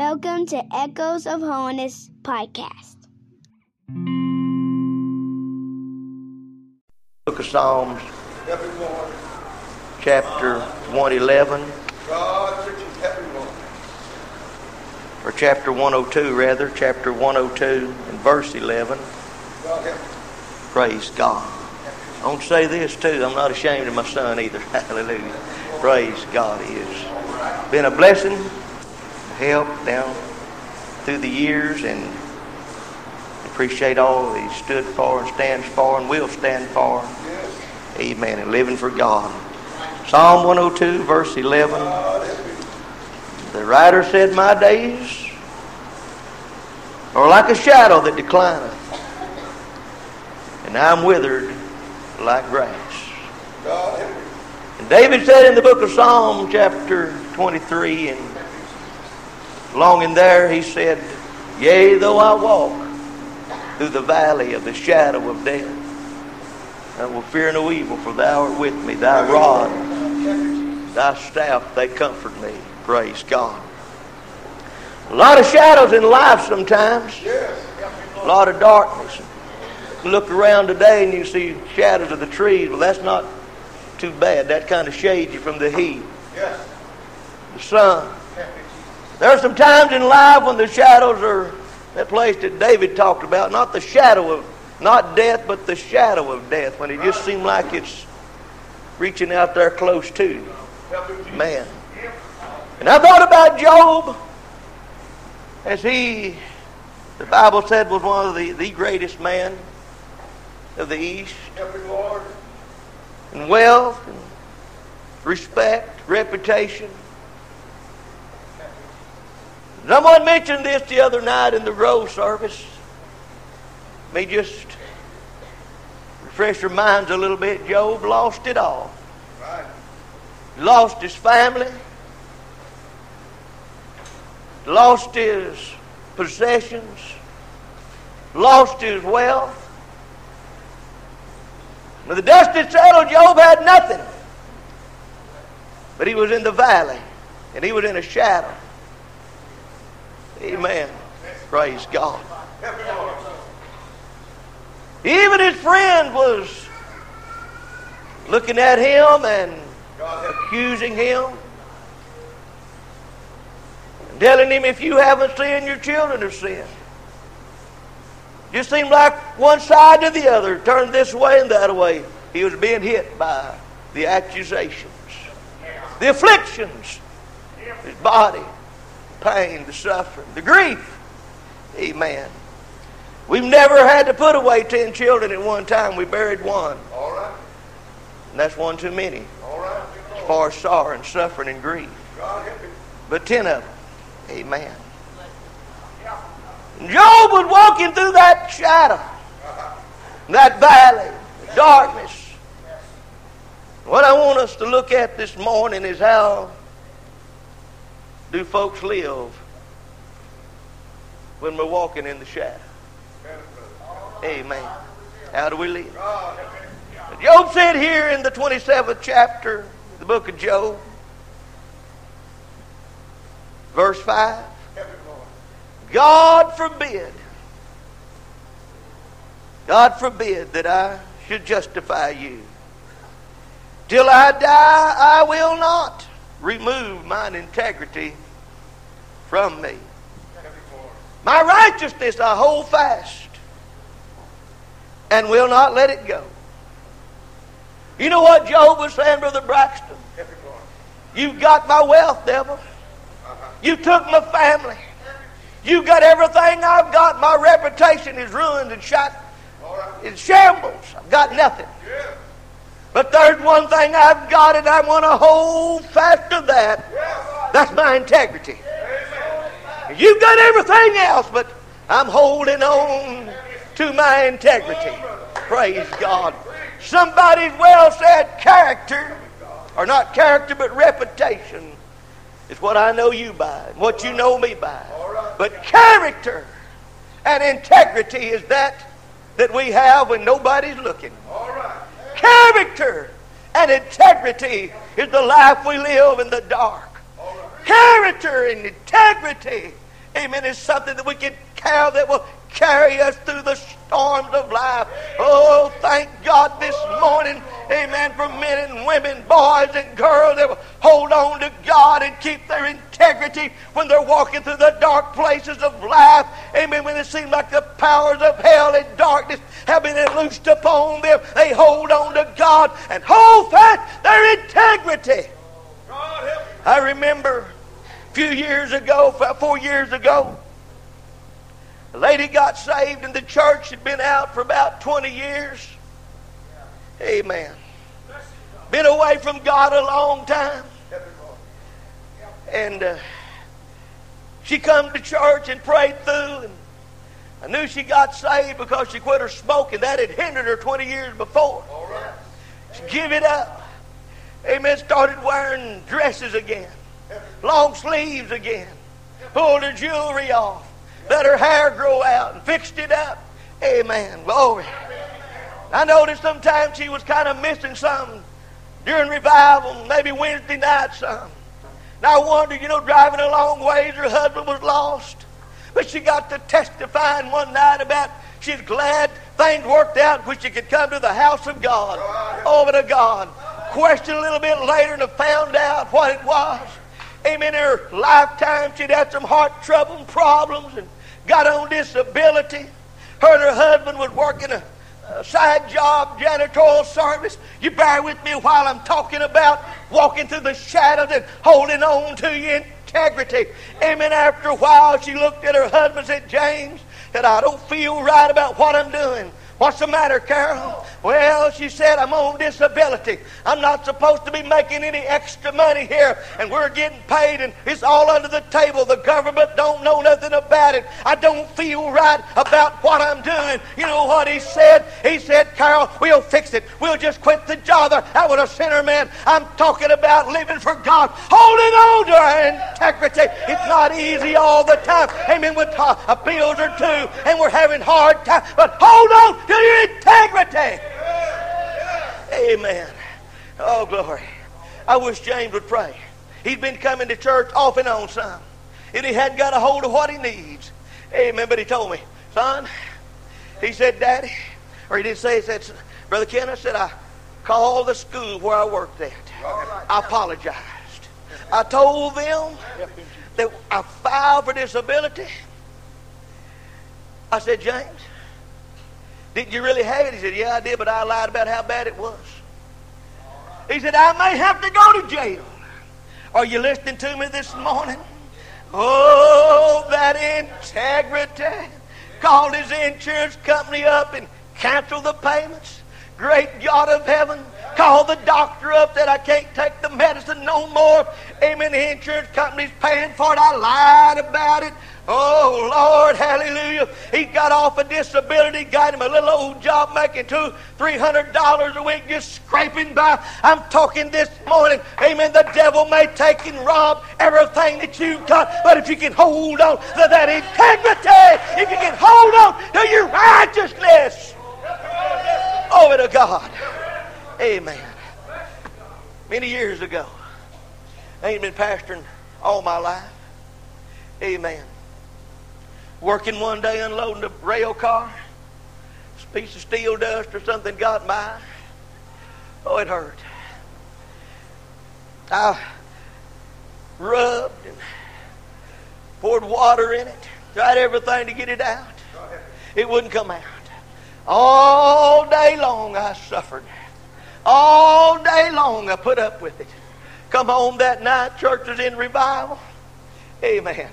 Welcome to Echoes of Holiness podcast. Book of Psalms, chapter 111, or chapter 102 rather, chapter 102 and verse 11. Praise God. I want to say this too. I'm not ashamed of my son either. Hallelujah. Praise God. He has been a blessing, help down through the years, and appreciate all that he stood for and stands for and will stand for. Amen. And living for God. Psalm 102, verse 11. The writer said, My days are like a shadow that declineth, and I'm withered like grass. And David said in the book of Psalm, chapter 23, and long in there, he said, Yea, though I walk through the valley of the shadow of death, I will fear no evil, for thou art with me. Thy rod, thy staff, they comfort me. Praise God. A lot of shadows in life sometimes. A lot of darkness. Look around today and you see shadows of the trees. Well, that's not too bad. That kind of shades you from the heat, the sun. There are some times in life when the shadows are that place that David talked about, not the shadow of, not death, but the shadow of death, when it just seemed like it's reaching out there close to you. Man. And I thought about Job as he, the Bible said, was one of the, the greatest man of the East. And wealth, and respect, reputation. Someone mentioned this the other night in the rose service. May just refresh your minds a little bit. Job lost it all. Lost his family. Lost his possessions. Lost his wealth. When the dust had settled, Job had nothing. But he was in the valley, and he was in a shadow. Amen. Praise God. Even his friend was looking at him and accusing him. Telling him, if you haven't sinned, your children have sinned. Just seemed like one side to the other, turned this way and that way. He was being hit by the accusations, the afflictions, his body pain, the suffering, the grief. Amen. We've never had to put away ten children at one time. We buried one. All right. And that's one too many. All right. As far as sorrow and suffering and grief. God help you. But ten of them. Amen. And Job was walking through that shadow, that valley, the darkness. What I want us to look at this morning is how do folks live when we're walking in the shadow? Amen. How do we live? Job said here in the 27th chapter, the book of Job, verse 5 God forbid, God forbid that I should justify you. Till I die, I will not remove mine integrity from me. My righteousness I hold fast and will not let it go. You know what was saying, Brother Braxton? You've got my wealth, devil. You took my family. You've got everything I've got. My reputation is ruined and shot in shambles. I've got nothing. But there's one thing I've got, and I want to hold fast to that. That's my integrity. You've got everything else, but I'm holding on to my integrity. Praise God. Somebody's well said character, or not character, but reputation, is what I know you by, and what you know me by. But character and integrity is that that we have when nobody's looking. Character and integrity is the life we live in the dark. Character and integrity amen, is something that we can carry that will carry us through the storms of life. Oh, thank God this morning, amen, for men and women, boys and girls that will hold on to God and keep their integrity when they're walking through the dark places of life. Amen. When it seems like the powers of hell and darkness have been loosed upon them, they hold on to God and hold fast their integrity. I remember a few years ago, four years ago, a lady got saved in the church. Had been out for about 20 years. Amen. Been away from God a long time. And uh, she come to church and prayed through. And I knew she got saved because she quit her smoking. That had hindered her 20 years before. She give it up. Amen. Started wearing dresses again. Long sleeves again. Pulled her jewelry off let her hair grow out and fixed it up. Amen. Glory. I noticed sometimes she was kind of missing something during revival, maybe Wednesday night some. And I wondered, you know, driving a long ways, her husband was lost. But she got to testifying one night about she's glad things worked out when she could come to the house of God. Over to God. Questioned a little bit later and found out what it was. Amen. In her lifetime, she'd had some heart trouble and problems and got on disability. Heard her husband was working a, a side job, janitorial service. You bear with me while I'm talking about walking through the shadows and holding on to your integrity. Amen. After a while, she looked at her husband and said, James, that I don't feel right about what I'm doing. What's the matter, Carol? Well, she said, I'm on disability. I'm not supposed to be making any extra money here, and we're getting paid, and it's all under the table. The government don't know nothing about it. I don't feel right about what I'm doing. You know what he said? He said, Carol, we'll fix it. We'll just quit the job. That was a sinner, man. I'm talking about living for God, holding on to our integrity. It's not easy all the time. Amen. With uh, bills or two, and we're having hard time, but hold on to your integrity. Amen. Oh, glory. I wish James would pray. He's been coming to church off and on some. And he hadn't got a hold of what he needs. Amen. But he told me, son, he said, Daddy, or he didn't say, he said, Brother Ken, I said, I called the school where I worked at. I apologized. I told them that I filed for disability. I said, James, didn't you really have it? He said, Yeah, I did, but I lied about how bad it was. He said, I may have to go to jail. Are you listening to me this morning? Oh, that integrity. Called his insurance company up and canceled the payments. Great God of heaven. Called the doctor up that I can't take the medicine no more. Amen. The insurance company's paying for it. I lied about it. Oh, Lord, hallelujah. He got off a disability, got him a little old job making two, three hundred dollars a week, just scraping by. I'm talking this morning. Amen. The devil may take and rob everything that you've got, but if you can hold on to that integrity, if you can hold on to your righteousness, over to God. Amen. Many years ago, I ain't been pastoring all my life. Amen working one day unloading a rail car. Piece of steel dust or something got by. Oh, it hurt. I rubbed and poured water in it, tried everything to get it out. It wouldn't come out. All day long I suffered. All day long I put up with it. Come home that night, church was in revival. Amen.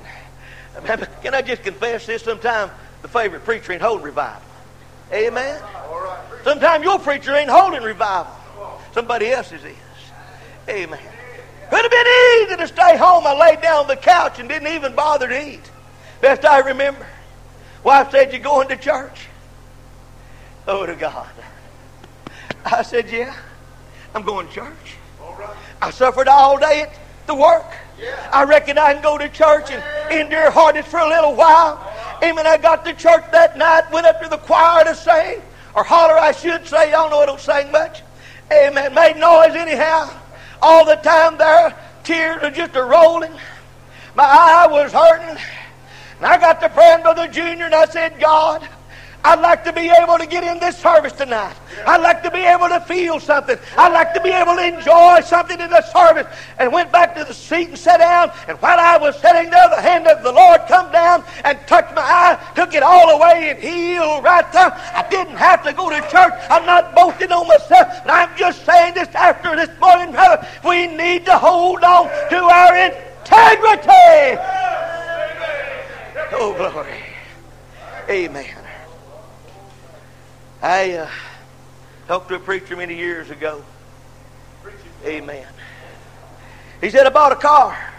Can I just confess this? Sometimes the favorite preacher ain't holding revival. Amen. Sometimes your preacher ain't holding revival. Somebody else's is. Amen. Could have been easy to stay home. I laid down on the couch and didn't even bother to eat. Best I remember. Wife said, You going to church? Oh, to God. I said, Yeah, I'm going to church. I suffered all day at the work. I reckon I can go to church and endure hardness for a little while. Amen. I got to church that night, went up to the choir to sing, or holler, I should say. Y'all know I don't sing much. Amen. Made noise anyhow. All the time there, tears are just a rolling. My eye was hurting. And I got to praying, Brother Junior, and I said, God, I'd like to be able to get in this service tonight. I'd like to be able to feel something. I'd like to be able to enjoy something in the service. And went back to the seat and sat down. And while I was sitting there, the hand of the Lord come down and touched my eye, took it all away and healed right there. I didn't have to go to church. I'm not boasting on myself. But I'm just saying this after this morning, brother. We need to hold on to our integrity. Oh, glory. Amen. I uh, talked to a preacher many years ago. Amen. He said, I bought a car.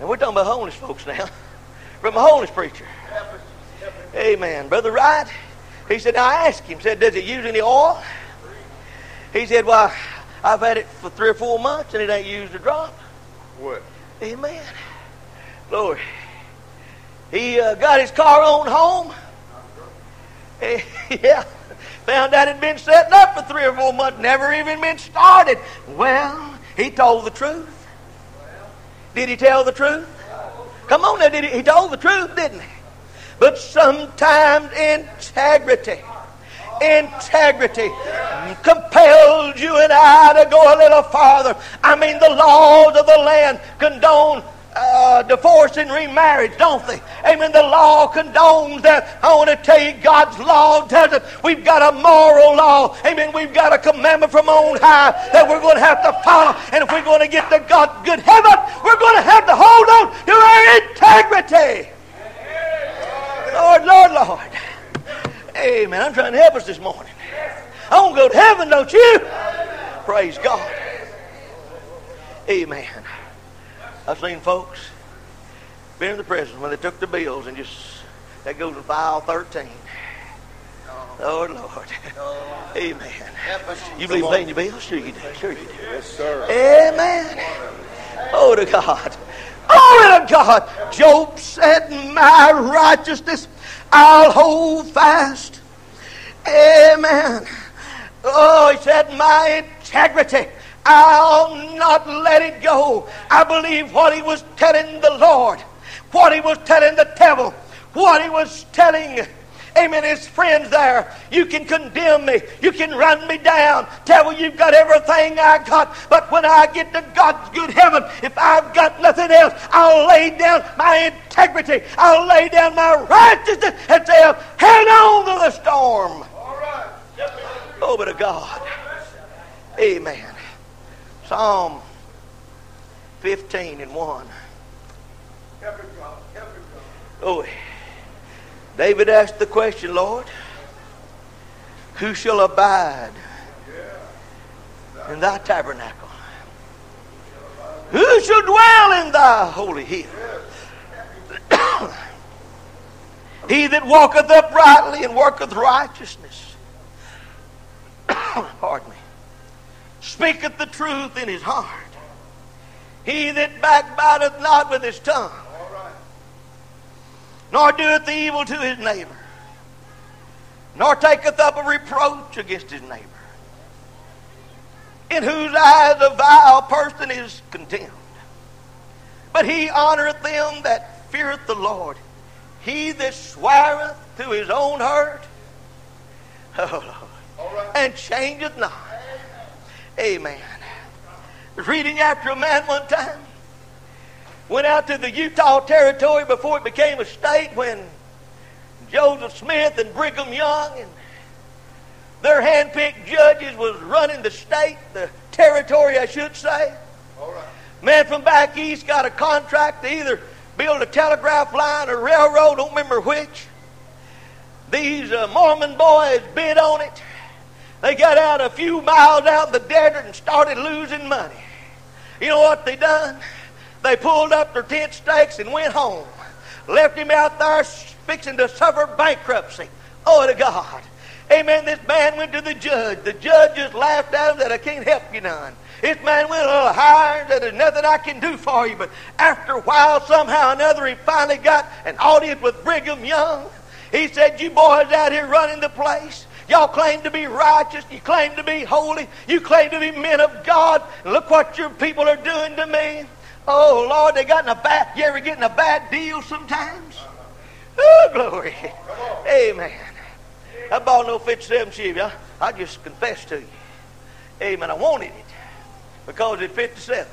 And we're talking about homeless folks now. From a homeless preacher. Amen. Brother Wright, he said, I asked him, said, does it use any oil? He said, well, I've had it for three or four months and it ain't used a drop. What? Amen. Lord. He uh, got his car on home. yeah. Found out it'd been setting up for three or four months, never even been started. Well, he told the truth. Did he tell the truth? Come on now, did he? He told the truth, didn't he? But sometimes integrity, integrity compelled you and I to go a little farther. I mean, the laws of the land condone uh, divorce and remarriage, don't they? Amen. The law condones that. I want to tell you, God's law doesn't. We've got a moral law. Amen. We've got a commandment from on high that we're going to have to follow. And if we're going to get to God's good heaven, we're going to have to hold on to our integrity. Lord, Lord, Lord. Amen. I'm trying to help us this morning. I want to go to heaven, don't you? Praise God. Amen. I've seen folks been in the prison when they took the bills and just that goes in file 13. Oh Lord. Amen. You believe paying your bills? Sure you do. Sure you do. Yes, sir. Amen. Oh to God. Oh to God. Job said, My righteousness I'll hold fast. Amen. Oh, he said, My integrity I'll not let it go. I believe what he was telling the Lord, what he was telling the devil, what he was telling Amen. His friends there. You can condemn me. You can run me down. Tell me you've got everything I got. But when I get to God's good heaven, if I've got nothing else, I'll lay down my integrity. I'll lay down my righteousness and say, hang on to the storm. All right. But to God. Amen. Psalm 15 and 1. Help God. Help God. Oh, David asked the question, Lord, who shall abide in thy tabernacle? Who shall dwell in thy holy hill? he that walketh uprightly and worketh righteousness. Pardon. Speaketh the truth in his heart. He that backbiteth not with his tongue right. nor doeth evil to his neighbor, nor taketh up a reproach against his neighbor, in whose eyes a vile person is condemned. But he honoreth them that feareth the Lord. He that sweareth to his own hurt, oh Lord, right. and changeth not. Amen. I was reading after a man one time. Went out to the Utah Territory before it became a state when Joseph Smith and Brigham Young and their handpicked judges was running the state, the territory, I should say. All right. Man from back east got a contract to either build a telegraph line or railroad, don't remember which. These uh, Mormon boys bid on it. They got out a few miles out in the desert and started losing money. You know what they done? They pulled up their tent stakes and went home. Left him out there fixing to suffer bankruptcy. Oh, to God. Amen. This man went to the judge. The judge just laughed at him that I can't help you none. This man went a little higher that there's nothing I can do for you. But after a while, somehow or another, he finally got an audience with Brigham Young. He said, You boys out here running the place. Y'all claim to be righteous. You claim to be holy. You claim to be men of God. Look what your people are doing to me. Oh Lord, they got in a bad. You ever get in a bad deal sometimes? Oh glory. Amen. I bought no 57 Chevy. I, I just confess to you. Amen. I wanted it because it's 57.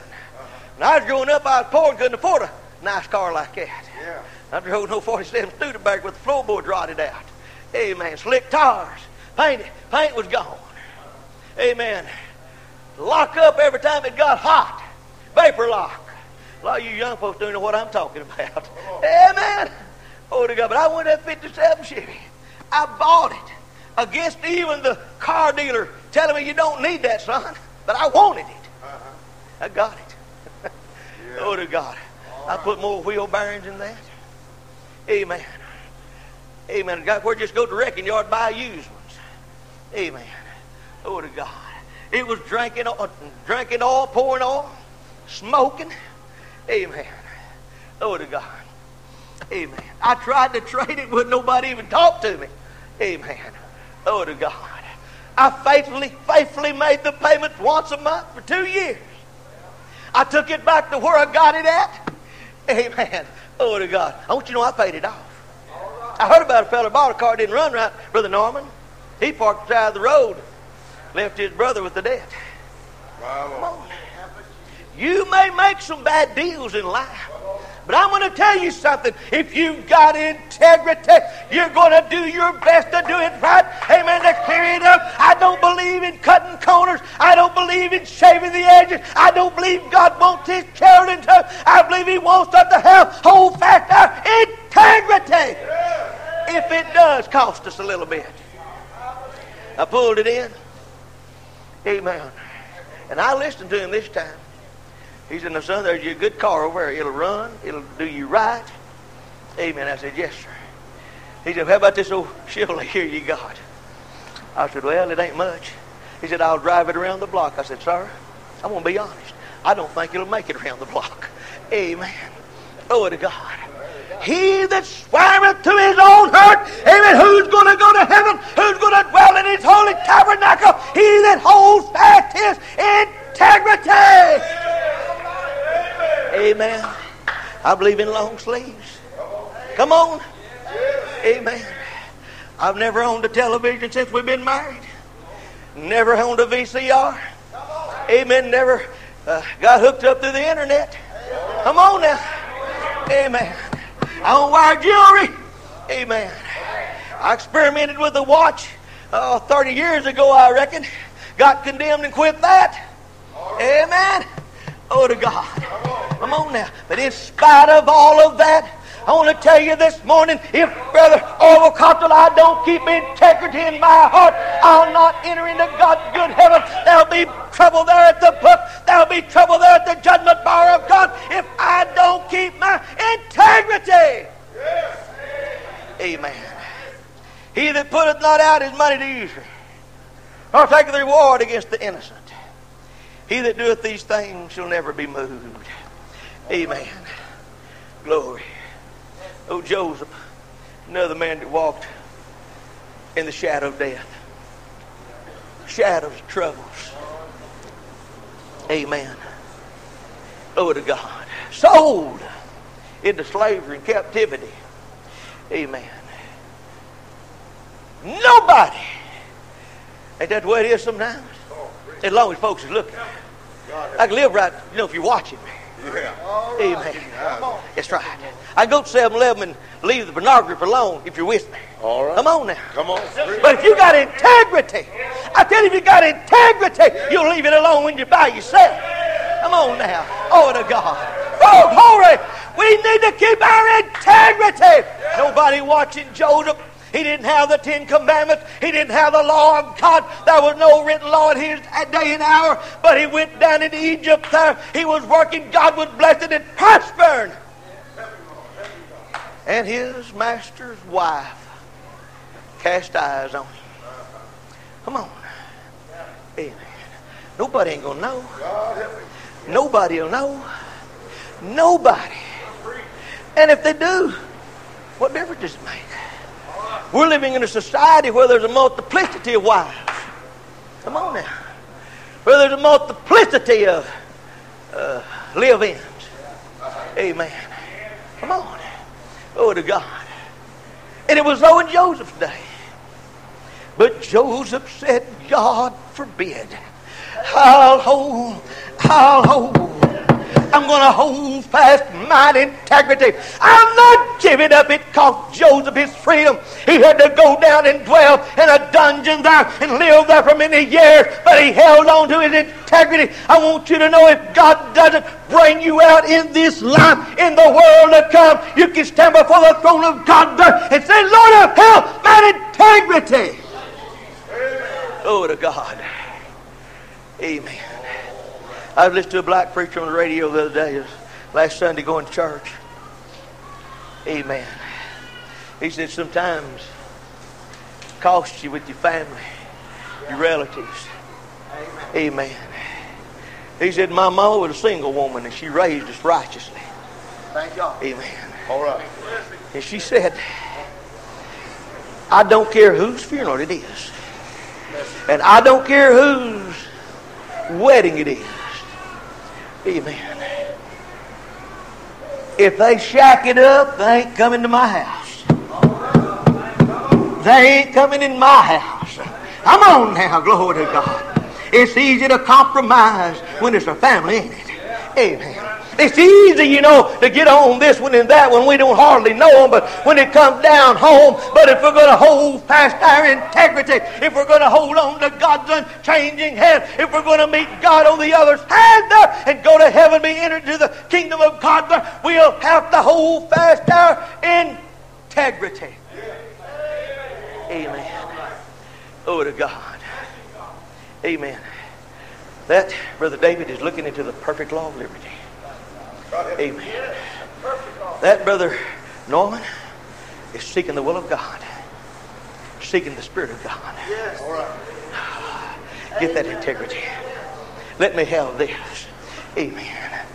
When I was growing up, I was poor and couldn't afford a nice car like that. Yeah. I drove no 47 Studebaker with the floorboard rotted out. Amen. Slick tires. Paint, paint was gone. Amen. Lock up every time it got hot. Vapor lock. A lot of you young folks don't know what I'm talking about. Amen. Oh, to God. But I wanted that 57 Chevy. I bought it against even the car dealer telling me you don't need that, son. But I wanted it. Uh-huh. I got it. Oh, to God. I put more wheel bearings in that. Amen. Amen. God, where just go to the wrecking yard buy a used ones. Amen. Oh, to God. It was drinking, oil- drinking oil, pouring oil, smoking. Amen. Oh, to God. Amen. I tried to trade it, but nobody even talked to me. Amen. Oh, to God. I faithfully, faithfully made the payments once a month for two years. I took it back to where I got it at. Amen. Oh, to God. I want you to know I paid it off. I heard about a fella bought a car, didn't run right, Brother Norman. He parked beside the road, left his brother with the debt. On. You may make some bad deals in life. But I'm going to tell you something. If you've got integrity, you're going to do your best to do it right. Amen. To clear it up. I don't believe in cutting corners. I don't believe in shaving the edges. I don't believe God wants his children to. I believe he wants us to have hold fast our integrity. If it does cost us a little bit. I pulled it in. Amen. And I listened to him this time. He said, "Now, son, there's a good car over there. It'll run. It'll do you right." Amen. I said, "Yes, sir." He said, "How about this old Chevrolet here you got?" I said, "Well, it ain't much." He said, "I'll drive it around the block." I said, "Sir, I'm gonna be honest. I don't think it'll make it around the block." Amen. Glory to God. He that sweareth to his own hurt, amen, who's going to go to heaven? Who's going to dwell in his holy tabernacle? He that holds fast his integrity. Amen. I believe in long sleeves. Come on. Amen. I've never owned a television since we've been married. Never owned a VCR. Amen. Never uh, got hooked up through the internet. Come on now. Amen. I don't wear jewelry. Amen. I experimented with a watch uh, 30 years ago, I reckon. Got condemned and quit that. Amen. Oh, to God. Come on now. But in spite of all of that, I want to tell you this morning, if Brother Orville Cottrell, I don't keep integrity in my heart, I'll not enter into God's good heaven. There'll be trouble there at the book. There'll be trouble there at the judgment bar of God if I don't keep my integrity. Amen. He that putteth not out his money to usury, nor taketh the reward against the innocent. He that doeth these things shall never be moved. Amen. Glory. Oh, Joseph, another man that walked in the shadow of death, shadows of troubles. Amen. Glory to God. Sold into slavery and captivity. Amen. Nobody. Ain't that the way it is sometimes? As long as folks is looking. I can live right, you know, if you're watching me. Yeah. Amen. That's right. I go to 7 Eleven and leave the pornography alone if you're with me. All right. Come on now. Come on. But if you got integrity, I tell you, if you got integrity, you'll leave it alone when you're by yourself. Come on now. Oh, to God. Oh, glory. We need to keep our integrity. Nobody watching Joseph. He didn't have the Ten Commandments. He didn't have the law of God. There was no written law in his day and hour. But he went down into Egypt there. He was working. God was blessing and prospering. And his master's wife cast eyes on him. Come on. Amen. Nobody ain't gonna know. Nobody will know. Nobody. And if they do, what difference does it make? We're living in a society where there's a multiplicity of wives. Come on now. Where there's a multiplicity of uh, live-ins. Amen. Come on. Oh, to God. And it was so in Joseph's day. But Joseph said, God forbid. I'll hold, I'll hold. I'm going to hold fast my integrity. I'm not giving up. It cost Joseph his freedom. He had to go down and dwell in a dungeon there and live there for many years, but he held on to his integrity. I want you to know if God doesn't bring you out in this life, in the world to come, you can stand before the throne of God and say, Lord, help my integrity. Oh, to God. Amen. I was listening to a black preacher on the radio the other day, last Sunday, going to church. Amen. He said sometimes it costs you with your family, your relatives. Amen. He said my mama was a single woman and she raised us righteously. Thank God. Amen. All right. And she said, I don't care whose funeral it is. And I don't care whose wedding it is. Amen. If they shack it up, they ain't coming to my house. They ain't coming in my house. Come on now, glory to God. It's easy to compromise when it's a family, ain't it? Amen. It's easy, you know, to get on this one and that one. We don't hardly know them, but when it comes down home, but if we're going to hold fast our integrity, if we're going to hold on to God's unchanging hand, if we're going to meet God on the other side there and go to heaven, be entered to the kingdom of God there, we'll have to hold fast our integrity. Amen. Oh, to God. Amen. That, Brother David, is looking into the perfect law of liberty. Amen. That, Brother Norman, is seeking the will of God, seeking the Spirit of God. Get that integrity. Let me have this. Amen.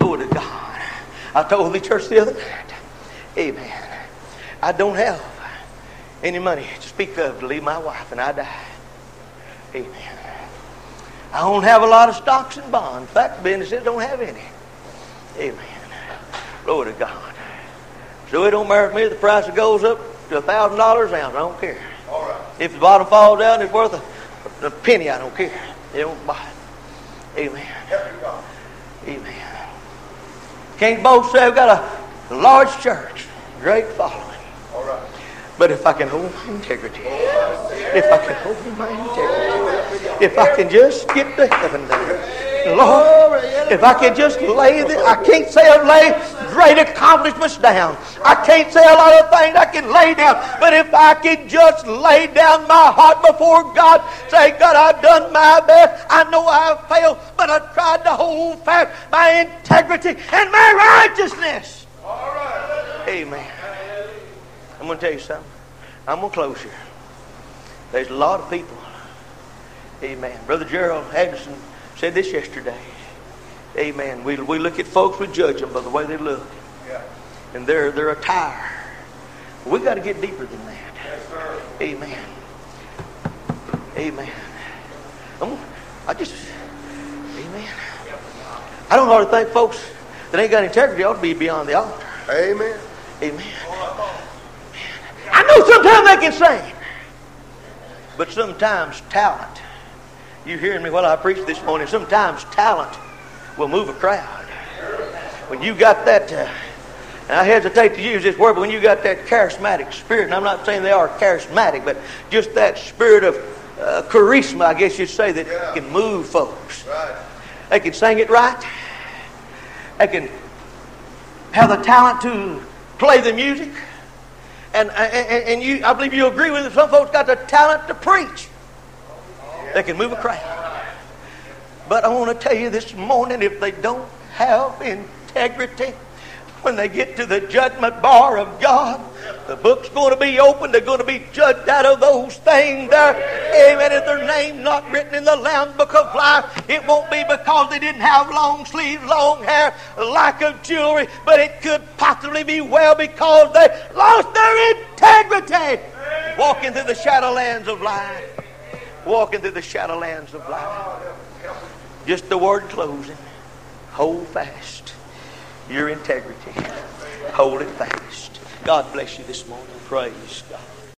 Oh, to God. I told the church the other night. Amen. I don't have any money to speak of to leave my wife and I die. Amen. I don't have a lot of stocks and bonds. Fact, businesses don't have any. Amen. Glory to God. So it don't matter to me if the price goes up to a thousand dollars an ounce. I don't care. All right. If the bottom falls down, it's worth a, a penny. I don't care. They don't buy it. Amen. Amen. Can't both say I've got a large church, great following. All right. But if I can hold my integrity, if I can hold my integrity, if I can just get to heaven there, Lord, if I can just lay the, I can't say I lay great accomplishments down. I can't say a lot of things I can lay down. But if I can just lay down my heart before God, say, God, I've done my best. I know I've failed, but I've tried to hold fast my integrity and my righteousness. Right. Amen. I'm going to tell you something. I'm going to close here. There's a lot of people. Amen. Brother Gerald Anderson said this yesterday. Amen. We, we look at folks, we judge them by the way they look Yeah. and their, their attire. We got to get deeper than that. Yes. Amen. Amen. I just, amen. I don't hardly think folks that ain't got integrity ought to be beyond the altar. Amen. Amen. I know sometimes they can sing, but sometimes talent. You hearing me while I preach this morning? Sometimes talent will move a crowd. When you got that, uh, and I hesitate to use this word, but when you got that charismatic spirit, and I'm not saying they are charismatic, but just that spirit of uh, charisma, I guess you'd say, that Yeah. can move folks. Right. They can sing it right. They can have the talent to play the music. And, and, and you, I believe you agree with it. Some folks got the talent to preach. They can move a crowd. But I want to tell you this morning if they don't have integrity, when they get to the judgment bar of God, the book's going to be open. They're going to be judged out of those things there. Amen. If their name not written in the Lamb's Book of Life, it won't be because they didn't have long sleeves, long hair, lack of jewelry, but it could possibly be well because they lost their integrity. Walking through the shadowlands of life. Walking through the shadowlands of life. Just the word closing. Hold fast your integrity. Hold it fast. God bless you this morning. Praise God.